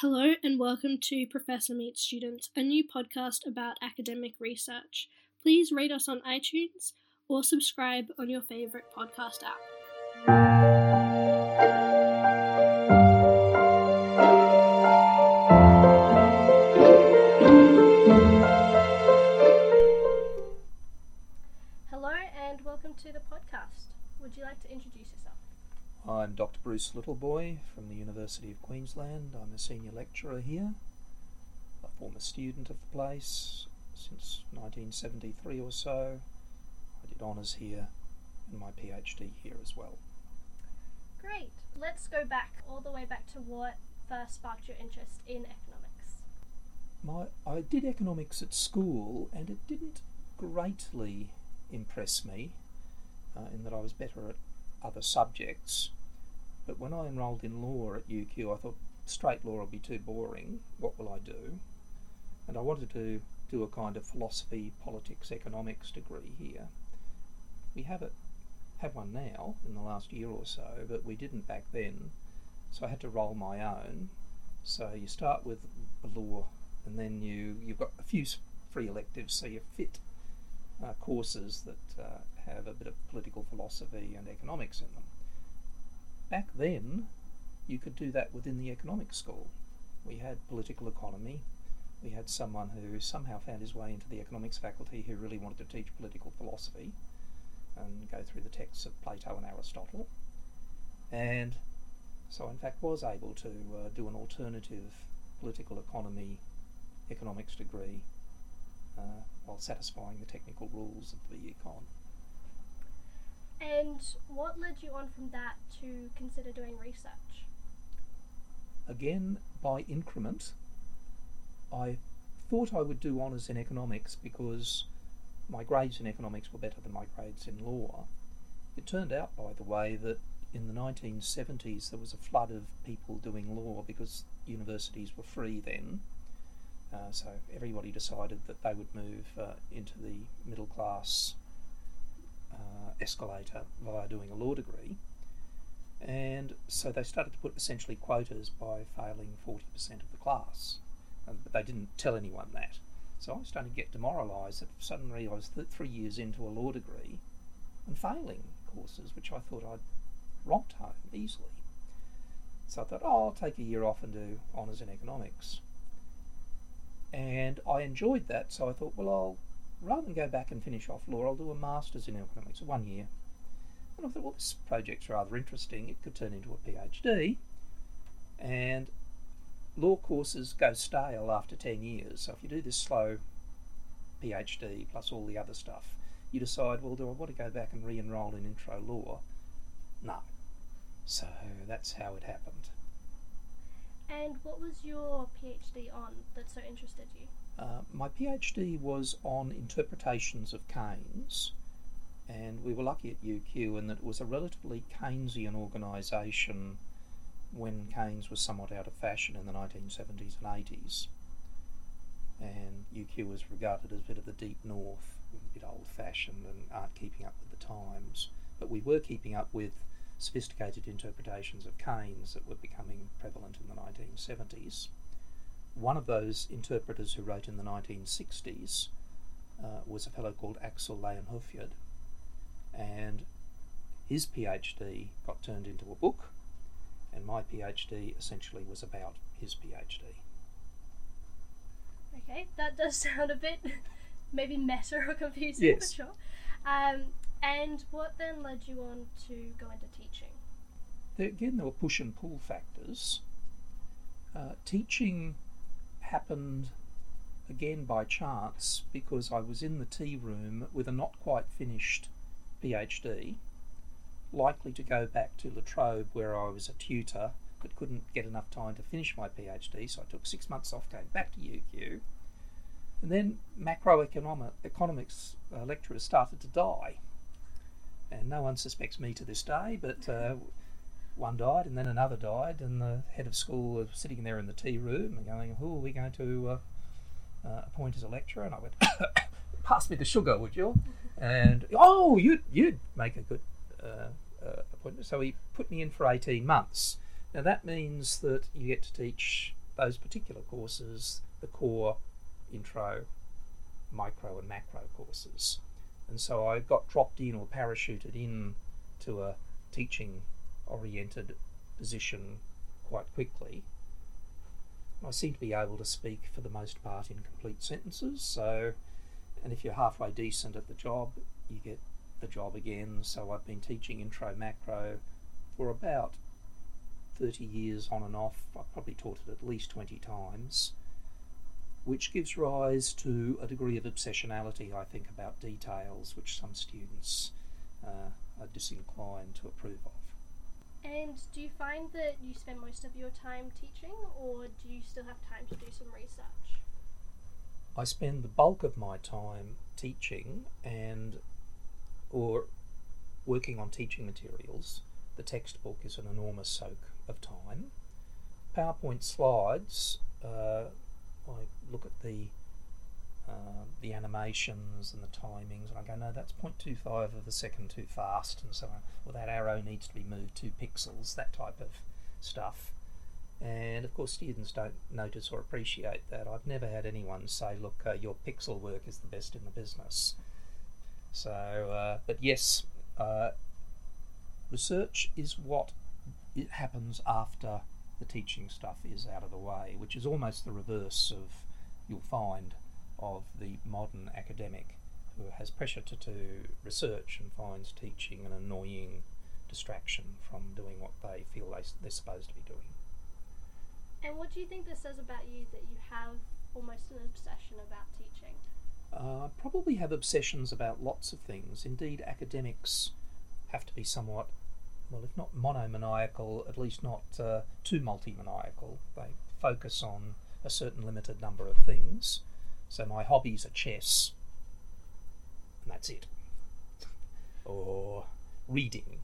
Hello and welcome to Professor Meets Students, a new podcast about academic research. Please rate us on iTunes or subscribe on your favourite podcast app. Hello and welcome to the podcast. Would you like to introduce yourself? I'm Dr. Bruce Littleboy from the University of Queensland. I'm a senior lecturer here, a former student of the place since 1973 or so. I did honours here and my PhD here as well. Great. Let's go back all the way back to what first sparked your interest in economics. My, I did economics at school and it didn't greatly impress me uh, in that I was better at other subjects. But when I enrolled in law at UQ, I thought straight law will be too boring. What will I do? And I wanted to do a kind of philosophy, politics, economics degree here. We have it, have one now in the last year or so, but we didn't back then. So I had to roll my own. So you start with law, and then you you've got a few free electives, so you fit uh, courses that uh, have a bit of political philosophy and economics in them. Back then, you could do that within the economics school. We had political economy. We had someone who somehow found his way into the economics faculty who really wanted to teach political philosophy and go through the texts of Plato and Aristotle. And so, in fact, was able to uh, do an alternative political economy economics degree uh, while satisfying the technical rules of the econ. And what led you on from that to consider doing research? Again, by increment, I thought I would do honours in economics because my grades in economics were better than my grades in law. It turned out, by the way, that in the 1970s there was a flood of people doing law because universities were free then. Uh, so everybody decided that they would move uh, into the middle class uh, escalator via doing a law degree. And so they started to put essentially quotas by failing 40% of the class. Uh, but they didn't tell anyone that. So I was starting to get demoralised that suddenly I was th- three years into a law degree and failing courses, which I thought I'd romped home easily. So I thought, oh, I'll take a year off and do honours in economics. And I enjoyed that, so I thought, well, I'll rather than go back and finish off law, I'll do a master's in economics, one year. And I thought, well, this project's rather interesting. It could turn into a PhD. And law courses go stale after 10 years. So if you do this slow PhD plus all the other stuff, you decide, well, do I want to go back and re enroll in intro law? No. So that's how it happened. And what was your PhD on that so interested you? Uh, my PhD was on interpretations of Keynes, and we were lucky at UQ in that it was a relatively Keynesian organisation when Keynes was somewhat out of fashion in the 1970s and 80s. And UQ was regarded as a bit of the deep north, a bit old fashioned and aren't keeping up with the times. But we were keeping up with sophisticated interpretations of Keynes that were becoming prevalent in the 1970s one of those interpreters who wrote in the 1960s uh, was a fellow called Axel Leijonhufvud, and his PhD got turned into a book, and my PhD essentially was about his PhD. Okay, that does sound a bit maybe meta or confusing Yes. for sure. Um, and what then led you on to go into teaching? There, again, there were push and pull factors. Uh, teaching happened again by chance because I was in the tea room with a not quite finished PhD, likely to go back to La Trobe where I was a tutor but couldn't get enough time to finish my PhD, so I took six months off, came back to UQ. And then macroeconomics uh, lecturers started to die. And no one suspects me to this day, but uh, one died and then another died, and the head of school was sitting there in the tea room and going, Who are we going to uh, uh, appoint as a lecturer? And I went, Pass me the sugar, would you? And, oh, you'd, you'd make a good uh, uh, appointment. So he put me in for 18 months. Now that means that you get to teach those particular courses the core intro, micro, and macro courses. And so I got dropped in or parachuted in to a teaching oriented position quite quickly. I seem to be able to speak for the most part in complete sentences, so and if you're halfway decent at the job, you get the job again. So I've been teaching intro macro for about 30 years on and off. I've probably taught it at least 20 times, which gives rise to a degree of obsessionality, I think, about details, which some students uh, are disinclined to approve of. And do you find that you spend most of your time teaching, or do you still have time to do some research? I spend the bulk of my time teaching and or working on teaching materials. The textbook is an enormous soak of time. PowerPoint slides, uh, I look at the uh, the animations and the timings, and I go, no, that's 0.25 of a second too fast, and so on. Or that arrow needs to be moved two pixels, that type of stuff. And of course, students don't notice or appreciate that. I've never had anyone say, look, uh, your pixel work is the best in the business. So, uh, but yes, uh, research is what it happens after the teaching stuff is out of the way, which is almost the reverse of you'll find of the modern academic who has pressure to do research and finds teaching an annoying distraction from doing what they feel they, they're supposed to be doing. And what do you think this says about you that you have almost an obsession about teaching? Uh, probably have obsessions about lots of things. Indeed, academics have to be somewhat, well, if not monomaniacal, at least not uh, too multimaniacal. They focus on a certain limited number of things. So my hobbies are chess, and that's it. or reading.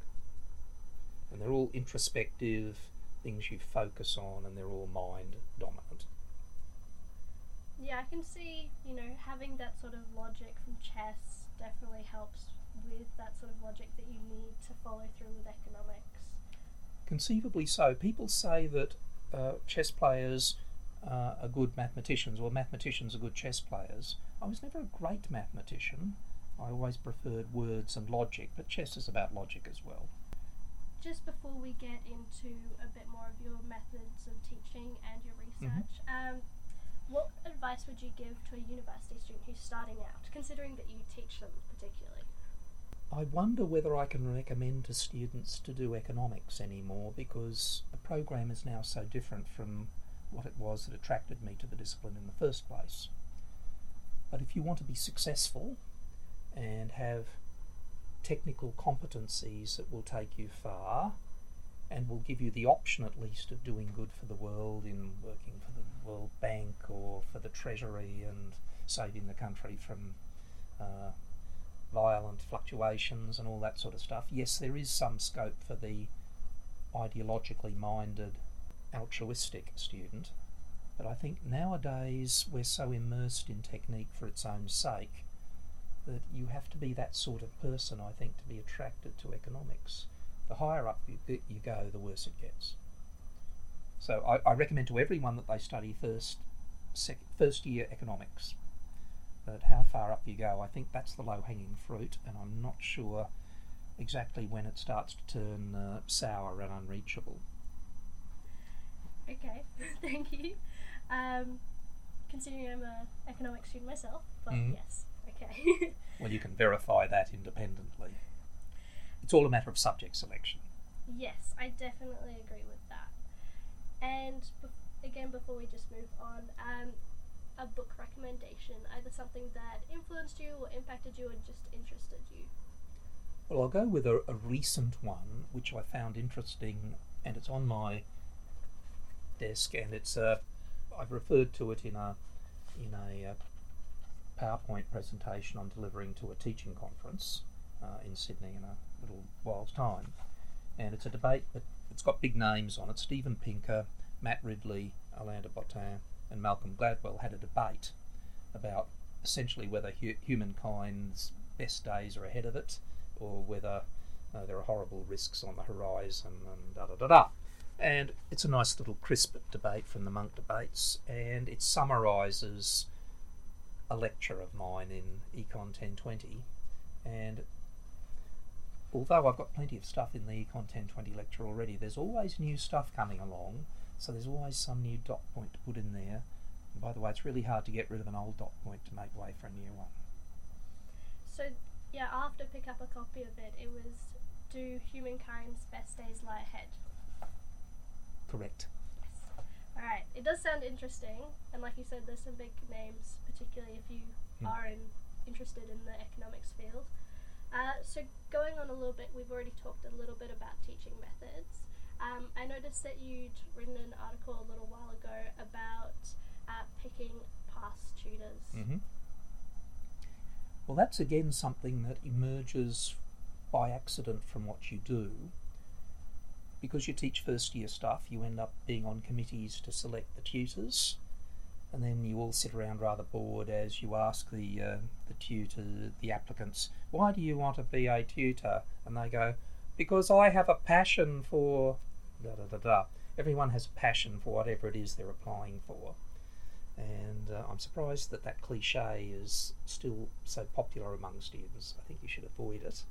And they're all introspective things you focus on, and they're all mind dominant. Yeah, I can see, you know, having that sort of logic from chess definitely helps with that sort of logic that you need to follow through with economics. Conceivably so. People say that uh, chess players uh, are good mathematicians, or mathematicians are good chess players. I was never a great mathematician. I always preferred words and logic, but chess is about logic as well. Just before we get into a bit more of your methods of teaching and your mm-hmm. research, mm-hmm. um, what advice would you give to a university student who's starting out, considering that you teach them particularly? I wonder whether I can recommend to students to do economics anymore because the program is now so different from what it was that attracted me to the discipline in the first place. But if you want to be successful and have technical competencies that will take you far, and will give you the option at least of doing good for the world in working for the World Bank or for the Treasury and saving the country from uh, violent fluctuations and all that sort of stuff. Yes, there is some scope for the ideologically minded, altruistic student, but I think nowadays we're so immersed in technique for its own sake that you have to be that sort of person, I think, to be attracted to economics the higher up you, you go, the worse it gets. So I, I recommend to everyone that they study first, sec, first year economics. But how far up you go, I think that's the low hanging fruit, and I'm not sure exactly when it starts to turn uh, sour and unreachable. Okay, thank you. Um, considering I'm an economics student myself, but mm. yes, okay. well, you can verify that independently it's all a matter of subject selection. Yes, I definitely agree with that. And be- again, before we just move on, um, a book recommendation, either something that influenced you or impacted you or just interested you. Well, I'll go with a, a recent one which I found interesting, and it's on my desk, and it's uh, I've referred to it in a in a uh, PowerPoint presentation I'm delivering to a teaching conference uh, in Sydney in a little while's time. And it's a debate, but it's got big names on it. Steven Pinker, Matt Ridley, Alain de Botton, and Malcolm Gladwell had a debate about essentially whether hu- humankind's best days are ahead of it or whether uh, there are horrible risks on the horizon and da da da da. And it's a nice little crisp debate from the Munk debates, and it summarises a lecture of mine in Econ 1020. And although I've got plenty of stuff in the Econ 1020 lecture already, there's always new stuff coming along, so there's always some new dot point to put in there. And by the way, it's really hard to get rid of an old dot point to make way for a new one. So yeah, I'll have to pick up a copy of it. It was Do Humankind's Best Days Lie Ahead? Correct. Yes. Alright, it does sound interesting, and like you said, there's some big names, particularly if you Hmm. are in, interested in the economics field. Uh, so going on a little bit, we've already talked a little bit about teaching methods. Um, I noticed that you'd written an article a little while ago about uh, picking past tutors. Mm-hmm. Well, that's again something that emerges by accident from what you do. Because you teach first year stuff, you end up being on committees to select the tutors, and then you all sit around rather bored as you ask the uh, the tutor, the applicants, "Why do you want to be a tutor?" And they go, "Because I have a passion for da da da da." Everyone has a passion for whatever it is they're applying for and uh, I'm surprised that that cliche is still so popular among students. I think you should avoid it.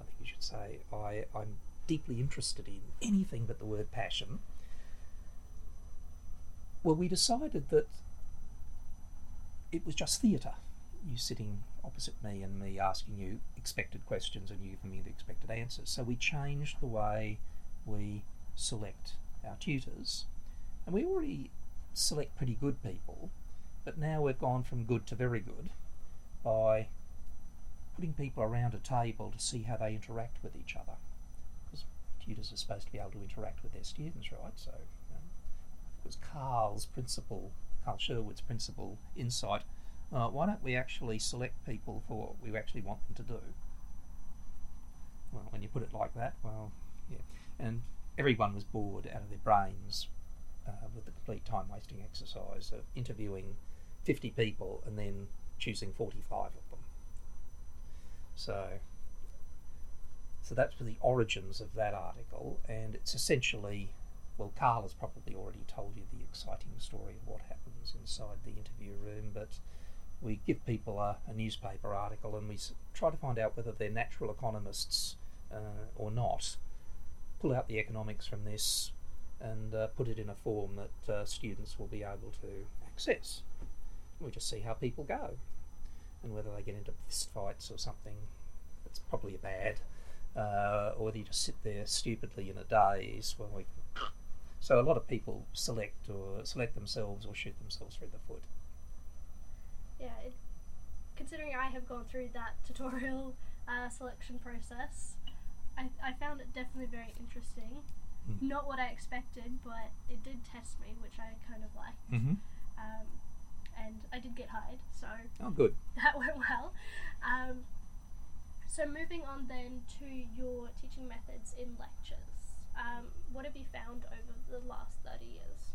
I think you should say, I, I'm deeply interested in anything but the word passion. Well, we decided that it was just theatre. You sitting opposite me and me asking you expected questions and you giving me the expected answers. So we changed the way we select our tutors. And we already select pretty good people, but now we've gone from good to very good by putting people around a table to see how they interact with each other. Because tutors are supposed to be able to interact with their students, right? So um, it was Carl's principle, Carl Sherwood's principle insight. Uh, why don't we actually select people for what we actually want them to do? Well, when you put it like that, well, yeah. And everyone was bored out of their brains uh, with the complete time wasting exercise of interviewing 50 people and then choosing 45 of them. So, so that's for the origins of that article, and it's essentially, well, Carl has probably already told you the exciting story of what happens inside the interview room, but we give people a, a newspaper article and we try to find out whether they're natural economists uh, or not. Pull out the economics from this, and uh, put it in a form that uh, students will be able to access. We just see how people go and whether they get into fist fights or something. That's probably a bad. Uh, or whether you just sit there stupidly in a daze. Well, we, so a lot of people select or select themselves or shoot themselves through the foot. Yeah, it, considering I have gone through that tutorial uh, selection process, I, I found it definitely very interesting. Hmm. Not what I expected, but it did test me, which I kind of liked. Mm-hmm. Um, and I did get hired, so Oh, good. that went well. Um, so moving on then to your teaching methods in lectures. Um, what have you found over the last 30 years?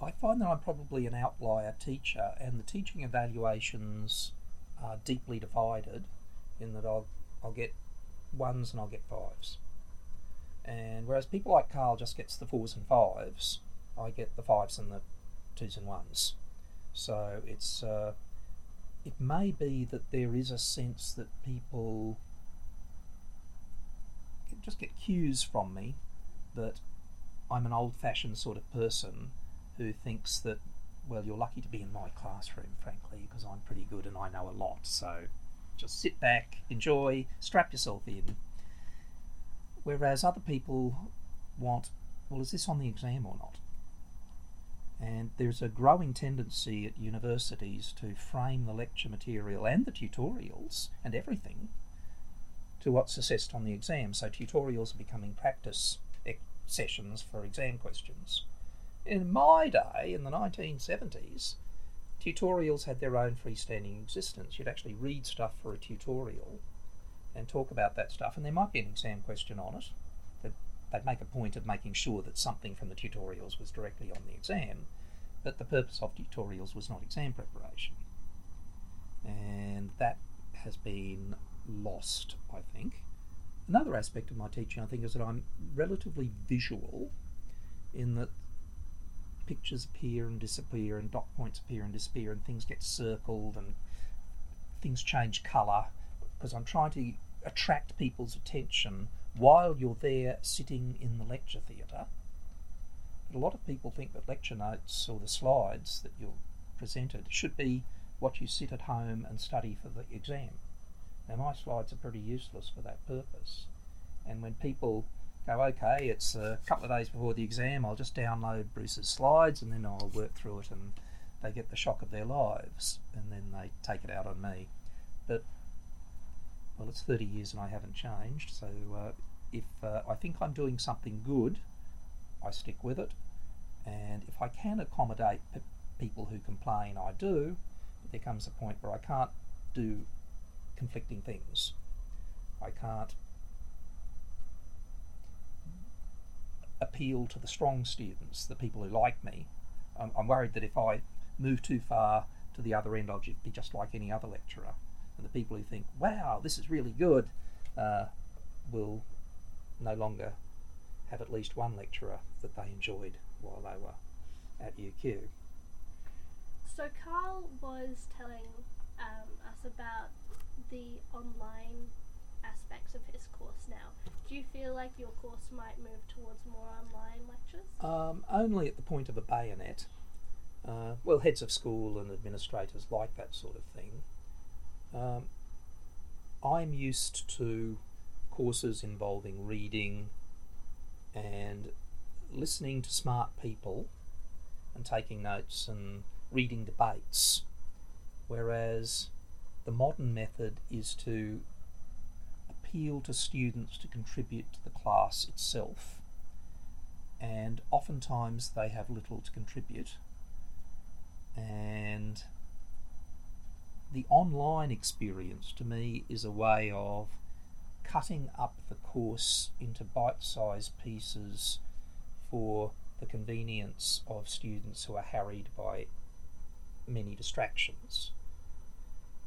I find that I'm probably an outlier teacher, and the teaching evaluations are deeply divided in that I'll, I'll get ones and I'll get fives. And whereas people like Carl just gets the fours and fives, I get the fives and the twos and ones. So it's uh, it may be that there is a sense that people just get cues from me that I'm an old-fashioned sort of person who thinks that well you're lucky to be in my classroom frankly because I'm pretty good and I know a lot. So just sit back enjoy strap yourself in. Whereas other people want well is this on the exam or not? And there's a growing tendency at universities to frame the lecture material and the tutorials and everything to what's assessed on the exam. So tutorials are becoming practice sessions for exam questions in my day, in the 1970s, tutorials had their own freestanding existence. You'd actually read stuff for a tutorial and talk about that stuff, and there might be an exam question on it. They'd, they'd make a point of making sure that something from the tutorials was directly on the exam, but the purpose of tutorials was not exam preparation. And that has been lost, I think. another aspect of my teaching, I think, is that I'm relatively visual in that pictures appear and disappear, and dot points appear and disappear, and things get circled, and things change colour because I'm trying to attract people's attention while you're there sitting in the lecture theatre. But a lot of people think that lecture notes or the slides that you're presented should be what you sit at home and study for the exam. Now, my slides are pretty useless for that purpose. And when people go, okay, it's a couple of days before the exam, I'll just download Bruce's slides and then I'll work through it and they get the shock of their lives and then they take it out on me. But, well, it's 30 years and I haven't changed, so uh, if uh, I think I'm doing something good, I stick with it. And if I can accommodate p- people who complain, I do. But there comes a point where I can't do conflicting things. I can't appeal to the strong students, the people who like me. I'm, I'm worried that if I move too far to the other end, I'll just be just like any other lecturer. And the people who think, wow, this is really good, uh, will no longer have at least one lecturer that they enjoyed while they were at UQ. So Carl was telling um, us about the online aspects of his course now. Do you feel like your course might move towards more online lectures? Um, only at the point of a bayonet. Uh, well, heads of school and administrators like that sort of thing. Um, I'm used to courses involving reading and listening to smart people and taking notes and reading debates, whereas the modern method is to appeal to students to contribute to the class itself, and oftentimes they have little to contribute. And the online experience to me is a way of cutting up the course into bite sized pieces for the convenience of students who are harried by many distractions.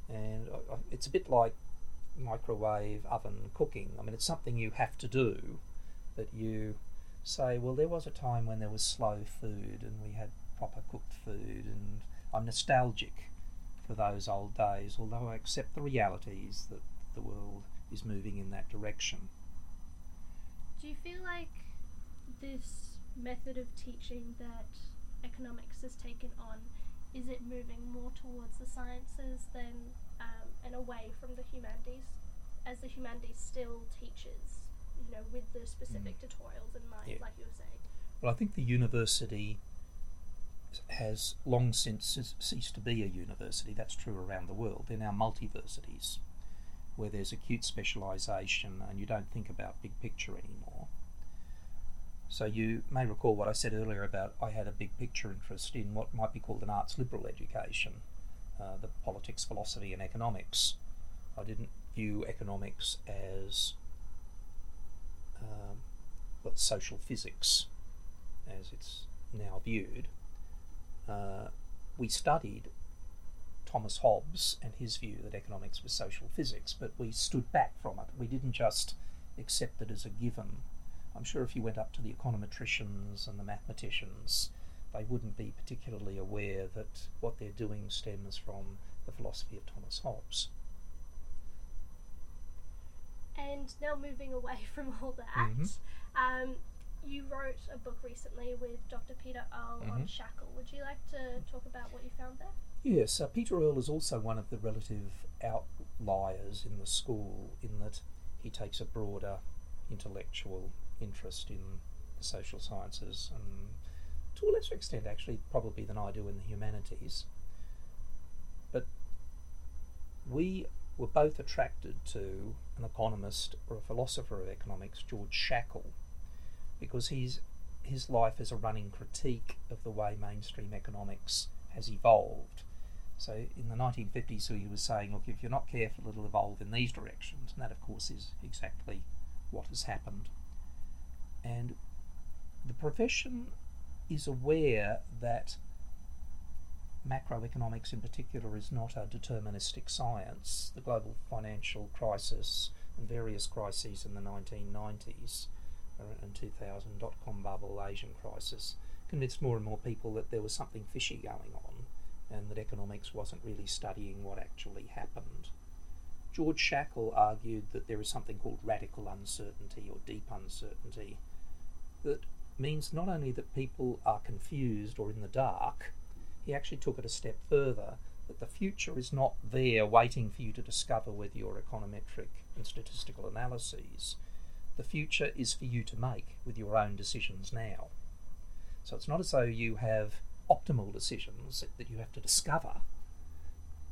And uh, it's a bit like microwave oven cooking. I mean, it's something you have to do, but you say, well, there was a time when there was slow food and we had proper cooked food, and I'm nostalgic for those old days, although I accept the realities that the world is moving in that direction. Do you feel like this method of teaching that economics has taken on is it moving more towards the sciences than away from the humanities as the humanities still teaches you know with the specific mm. tutorials in mind yeah. like you were saying. Well i think the university has long since ceased to be a university. That's true around the world. They're now multiversities where there's acute specialisation and you don't think about big picture anymore. So you may recall what I said earlier about I had a big picture interest in what might be called an arts liberal education, uh, the politics, philosophy, and economics. I didn't view economics as um, social physics, as it's now viewed. Uh, we studied Thomas Hobbes and his view that economics was social physics, but we stood back from it. We didn't just accept it as a given I'm sure if you went up to the econometricians and the mathematicians, they wouldn't be particularly aware that what they're doing stems from the philosophy of Thomas Hobbes. And now moving away from all that, mm-hmm. um, you wrote a book recently with Dr. Peter Earl mm-hmm. on Shackle. Would you like to talk about what you found there? Yes, uh, Peter Earl is also one of the relative outliers in the school in that he takes a broader intellectual interest in the social sciences and to a lesser extent actually probably than I do in the humanities. But we were both attracted to an economist or a philosopher of economics, George Shackle, because he's his life is a running critique of the way mainstream economics has evolved. So in the 1950s, he was saying, look, if you're not careful, it'll evolve in these directions. And that, of course, is exactly what has happened. And the profession is aware that macroeconomics in particular is not a deterministic science. The global financial crisis and various crises in the 1990s uh, and 2000 dot com bubble, Asian crisis, convinced more and more people that there was something fishy going on and that economics wasn't really studying what actually happened. George Shackle argued that there is something called radical uncertainty or deep uncertainty that means not only that people are confused or in the dark, he actually took it a step further that the future is not there waiting for you to discover with your econometric and statistical analyses. The future is for you to make with your own decisions now. So it's not as though you have optimal decisions that you have to discover.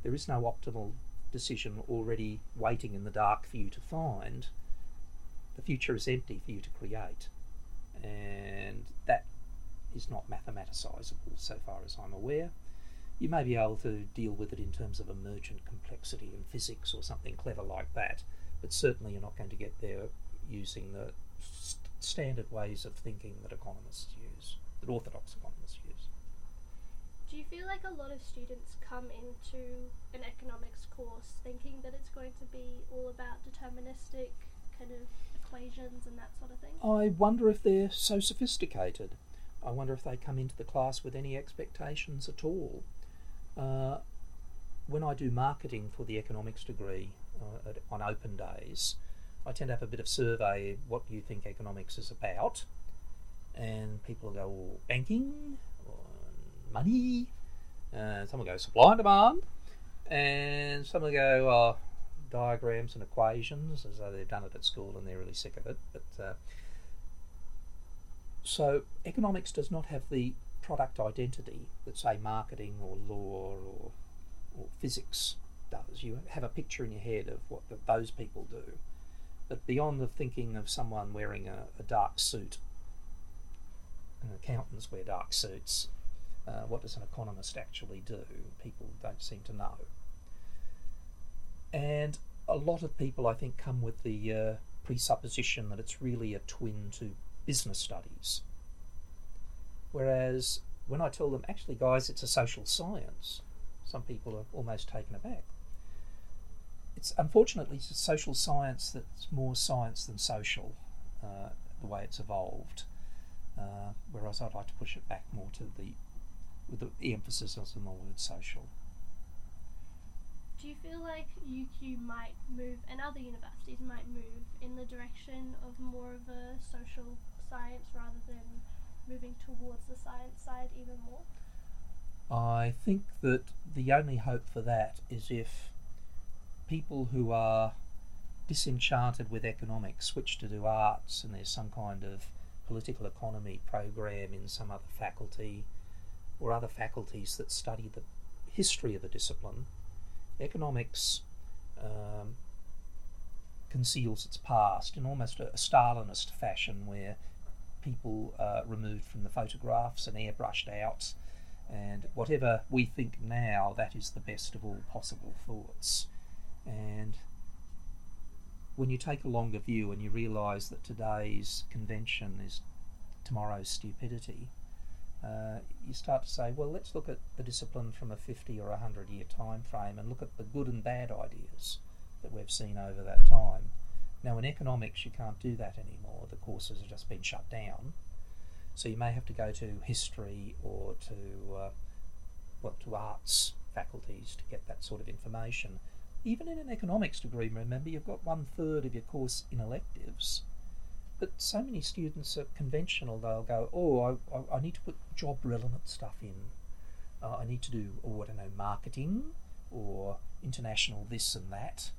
There is no optimal decision already waiting in the dark for you to find. The future is empty for you to create. And that is not mathematicizable so far as I'm aware. You may be able to deal with it in terms of emergent complexity in physics or something clever like that, but certainly you're not going to get there using the st- standard ways of thinking that economists use, that orthodox economists use. Do you feel like a lot of students come into an economics course thinking that it's going to be all about deterministic kind of equations and that sort of thing? I wonder if they're so sophisticated. I wonder if they come into the class with any expectations at all. Uh, when I do marketing for the economics degree uh, at, on open days, I tend to have a bit of survey what do you think economics is about, and people go oh, banking, money, uh, some will go supply and demand, and some will go oh, diagrams and equations as though they've done it at school and they're really sick of it. But uh, so economics does not have the product identity that say marketing or law or, or physics does. You have a picture in your head of what the, those people do. But beyond the thinking of someone wearing a, a dark suit, and accountants wear dark suits, uh, what does an economist actually do? People don't seem to know. And a lot of people, I think, come with the uh, presupposition that it's really a twin to business studies. Whereas when I tell them, actually, guys, it's a social science, some people are almost taken aback. It's unfortunately it's a social science that's more science than social, uh, the way it's evolved. Uh, whereas I'd like to push it back more to the with the emphasis on the word social. Do you feel like UQ might move, and other universities might move in the direction of more of a social science rather than moving towards the science side even more? I think that the only hope for that is if people who are disenchanted with economics switch to do arts and there's some kind of political economy program in some other faculty or other faculties that study the history of the discipline. Economics um, conceals its past in almost a, a Stalinist fashion where people uh, removed from the photographs and airbrushed out. And whatever we think now, that is the best of all possible thoughts. And when you take a longer view and you realise that today's convention is tomorrow's stupidity, uh, you start to say, well, let's look at the discipline from a 50 or 100 year time frame and look at the good and bad ideas that we've seen over that time. Now, in economics, you can't do that anymore. The courses have just been shut down. So you may have to go to history or to uh, well, to arts faculties to get that sort of information. Even in an economics degree, remember, you've got one third of your course in electives. But so many students are conventional, they'll go, oh, I, I, need to put job relevant stuff in. Uh, I need to do, oh, I don't know, marketing or international this and that.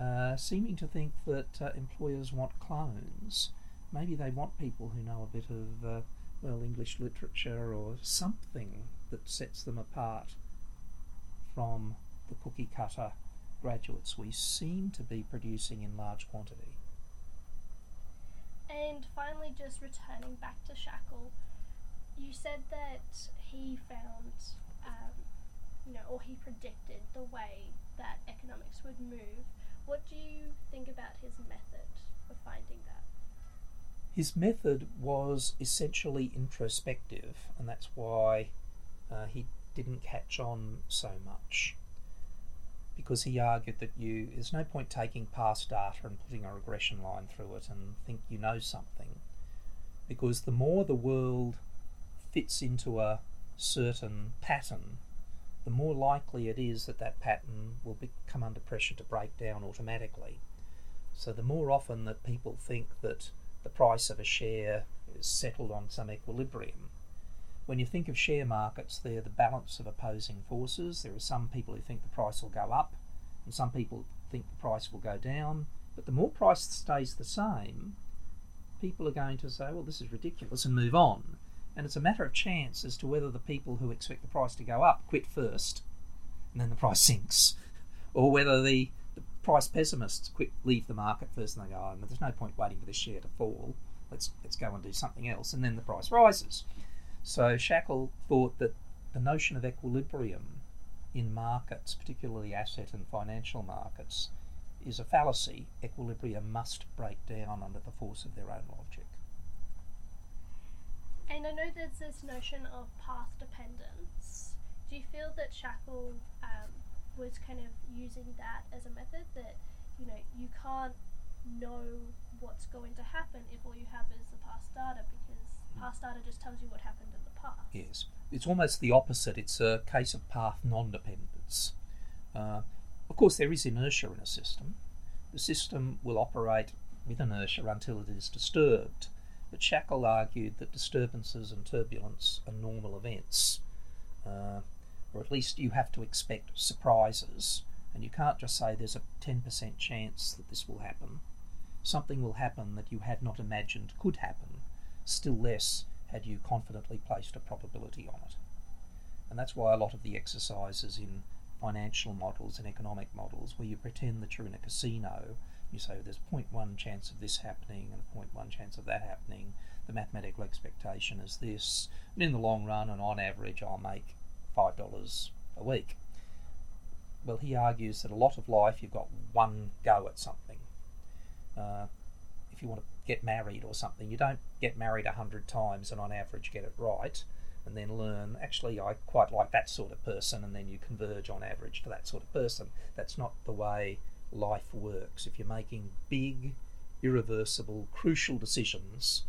Uh, seeming to think that uh, employers want clones. Maybe they want people who know a bit of, uh, well, English literature or something that sets them apart from the cookie cutter graduates we seem to be producing in large quantity. And finally, just returning back to Shackle, you said that he found, um, you know, or he predicted the way that economics would move. What do you think about his method of finding that? His method was essentially introspective, and that's why uh, he didn't catch on so much. Because he argued that you there's no point taking past data and putting a regression line through it and think you know something. Because the more the world fits into a certain pattern the more likely it is that that pattern will be, come under pressure to break down automatically. So the more often that people think that the price of a share is settled on some equilibrium when you think of share markets, they're the balance of opposing forces. There are some people who think the price will go up, and some people think the price will go down. But the more price stays the same, people are going to say, well, this is ridiculous, and move on. And it's a matter of chance as to whether the people who expect the price to go up quit first, and then the price sinks, or whether the, the price pessimists quit, leave the market first, and they go, oh, there's no point waiting for this share to fall. Let's let's go and do something else, and then the price rises. So Shackle thought that the notion of equilibrium in markets, particularly asset and financial markets, is a fallacy. Equilibrium must break down under the force of their own logic. And I know there's this notion of path dependence. Do you feel that Shackle um, was kind of using that as a method that, you know, you can't know what's going to happen if all you have is the past data because past data just tells you what happened in the past. Yes, it's almost the opposite. It's a case of path non-dependence. Uh, of course, there is inertia in a system. The system will operate with inertia until it is disturbed. But Shackle argued that disturbances and turbulence are normal events, uh, or at least you have to expect surprises, and you can't just say there's a 10% chance that this will happen. Something will happen that you had not imagined could happen, still less had you confidently placed a probability on it. And that's why a lot of the exercises in financial models and economic models, where you pretend that you're in a casino, you say there's 0.1 chance of this happening and 0.1 chance of that happening, the mathematical expectation is this, and in the long run and on average, I'll make $5 a week. Well, he argues that a lot of life you've got one go at something. Uh, if you want to get married or something. You don't get married a hundred times and on average get it right and then learn, actually, I quite like that sort of person, and then you converge on average to that sort of person. That's not the way life works. If you're making big, irreversible, crucial decisions,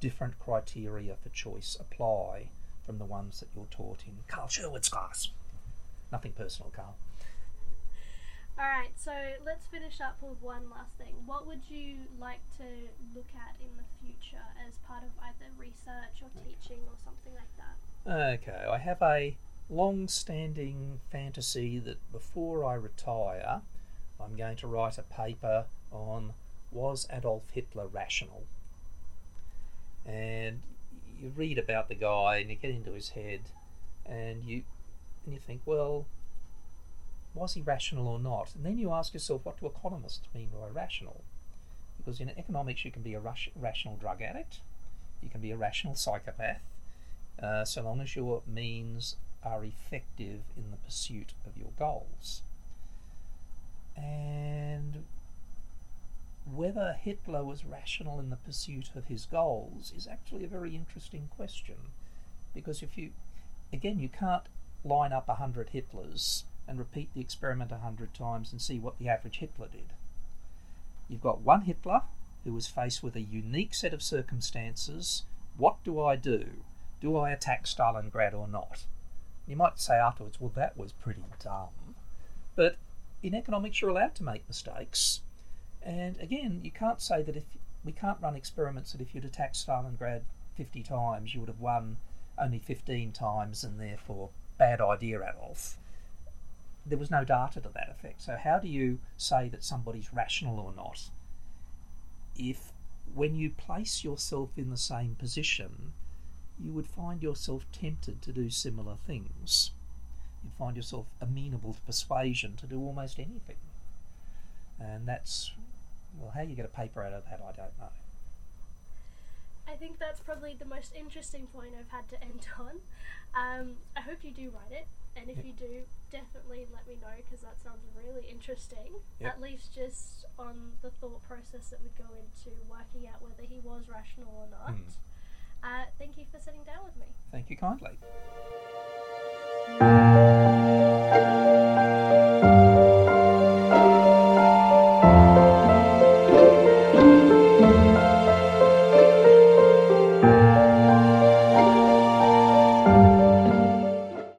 different criteria for choice apply from the ones that you're taught in Carl Sherwood's class. Nothing personal, Carl. All right, so let's finish up with one last thing. What would you like to look at in the future as part of either research or teaching or something like that? Okay, I have a long standing fantasy that before I retire, I'm going to write a paper on was Adolf Hitler rational? And you read about the guy and you get into his head and you and you think, well, was he rational or not? And then you ask yourself, what do economists mean by rational? Because in economics, you can be a rational drug addict, you can be a rational psychopath, uh, so long as your means are effective in the pursuit of your goals. And whether Hitler was rational in the pursuit of his goals is actually a very interesting question. Because if you, again, you can't line up a hundred Hitlers and repeat the experiment a hundred times and see what the average Hitler did. You've got one Hitler who was faced with a unique set of circumstances. What do I do? Do I attack Stalingrad or not? You might say afterwards, well, that was pretty dumb. But in economics, you're allowed to make mistakes. And again, you can't say that if we can't run experiments that if you'd attacked Stalingrad 50 times, you would have won only 15 times and therefore bad idea, Adolf there was no data to that effect. So, how do you say that somebody's rational or not if, when you place yourself in the same position, you would find yourself tempted to do similar things? You'd find yourself amenable to persuasion to do almost anything. And that's, well, how you get a paper out of that, I don't know. I think that's probably the most interesting point I've had to end on. Um, I hope you do write it, and if you do, definitely let me know because that sounds really interesting. Yep. At least just on the thought process that would go into working out whether he was rational or not. Mm. Uh, thank you for sitting down with me. Thank you kindly.